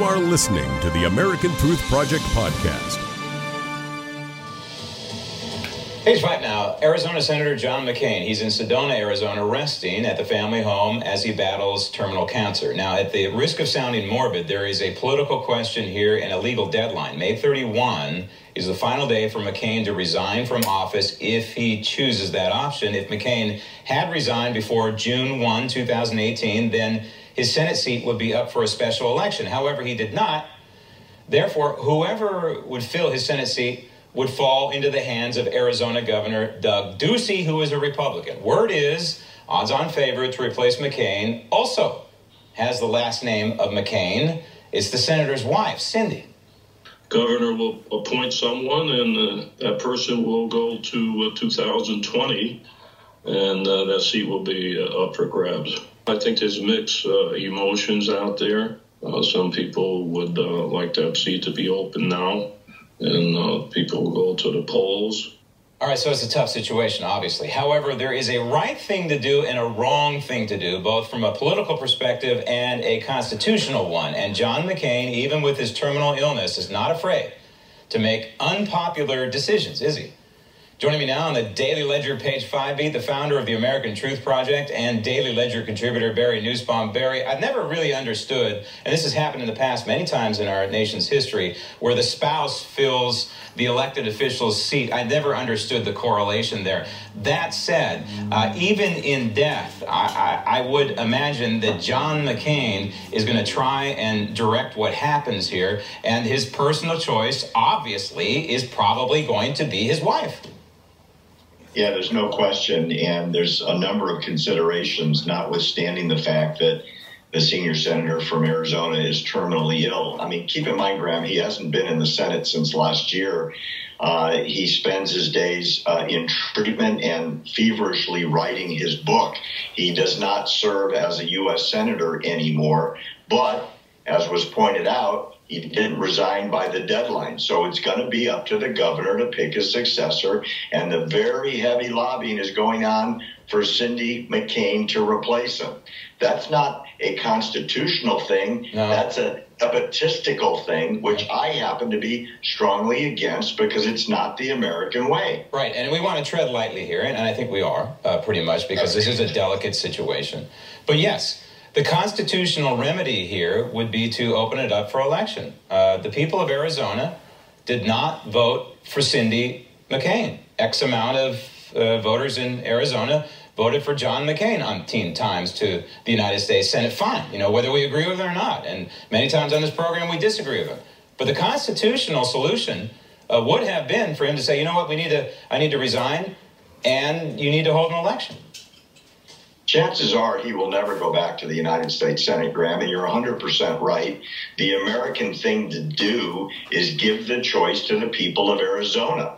You are listening to the American Truth Project podcast. Page five now. Arizona Senator John McCain. He's in Sedona, Arizona, resting at the family home as he battles terminal cancer. Now, at the risk of sounding morbid, there is a political question here and a legal deadline. May 31 is the final day for McCain to resign from office if he chooses that option. If McCain had resigned before June 1, 2018, then his Senate seat would be up for a special election. However, he did not. Therefore, whoever would fill his Senate seat would fall into the hands of Arizona Governor Doug Ducey, who is a Republican. Word is odds on favorite to replace McCain also has the last name of McCain. It's the senator's wife, Cindy. Governor will appoint someone, and uh, that person will go to uh, 2020, and uh, that seat will be uh, up for grabs. I think there's mixed uh, emotions out there. Uh, some people would like that seat to be open now and people go to the polls. All right, so it's a tough situation, obviously. However, there is a right thing to do and a wrong thing to do, both from a political perspective and a constitutional one. And John McCain, even with his terminal illness, is not afraid to make unpopular decisions, is he? Joining me now on the Daily Ledger page 5B, the founder of the American Truth Project and Daily Ledger contributor Barry Nussbaum. Barry, I've never really understood, and this has happened in the past many times in our nation's history, where the spouse fills the elected official's seat. I never understood the correlation there. That said, uh, even in death, I, I, I would imagine that John McCain is going to try and direct what happens here, and his personal choice, obviously, is probably going to be his wife. Yeah, there's no question. And there's a number of considerations, notwithstanding the fact that the senior senator from Arizona is terminally ill. I mean, keep in mind, Graham, he hasn't been in the Senate since last year. Uh, he spends his days uh, in treatment and feverishly writing his book. He does not serve as a U.S. senator anymore, but as was pointed out, he didn't resign by the deadline. So it's going to be up to the governor to pick a successor. And the very heavy lobbying is going on for Cindy McCain to replace him. That's not a constitutional thing. No. That's a nepotistical thing, which I happen to be strongly against because it's not the American way. Right, and we want to tread lightly here, and I think we are uh, pretty much because this is a delicate situation. But yes, the constitutional remedy here would be to open it up for election. Uh, the people of Arizona did not vote for Cindy McCain. X amount of uh, voters in Arizona voted for John McCain umpteen times to the United States Senate. Fine, you know, whether we agree with it or not. And many times on this program, we disagree with him. But the constitutional solution uh, would have been for him to say, you know what, we need to, I need to resign, and you need to hold an election chances are he will never go back to the United States Senate, Graham, and you're 100% right. The American thing to do is give the choice to the people of Arizona.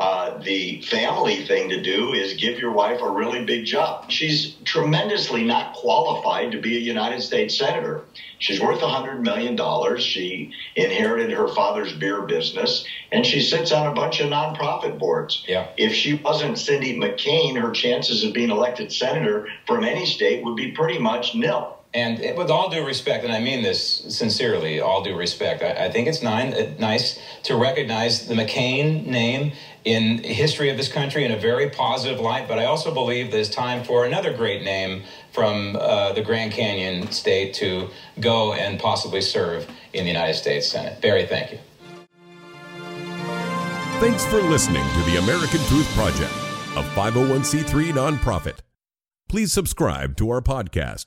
Uh, the family thing to do is give your wife a really big job. She's tremendously not qualified to be a United States Senator. She's worth $100 million. She inherited her father's beer business, and she sits on a bunch of nonprofit boards. Yeah. If she wasn't Cindy McCain, her chances of being elected senator from any state would be pretty much nil. And with all due respect, and I mean this sincerely, all due respect, I, I think it's nine, uh, nice to recognize the McCain name in history of this country in a very positive light. But I also believe there's time for another great name from uh, the Grand Canyon state to go and possibly serve in the United States Senate. Barry, thank you. Thanks for listening to the American Truth Project, a 501c3 nonprofit. Please subscribe to our podcast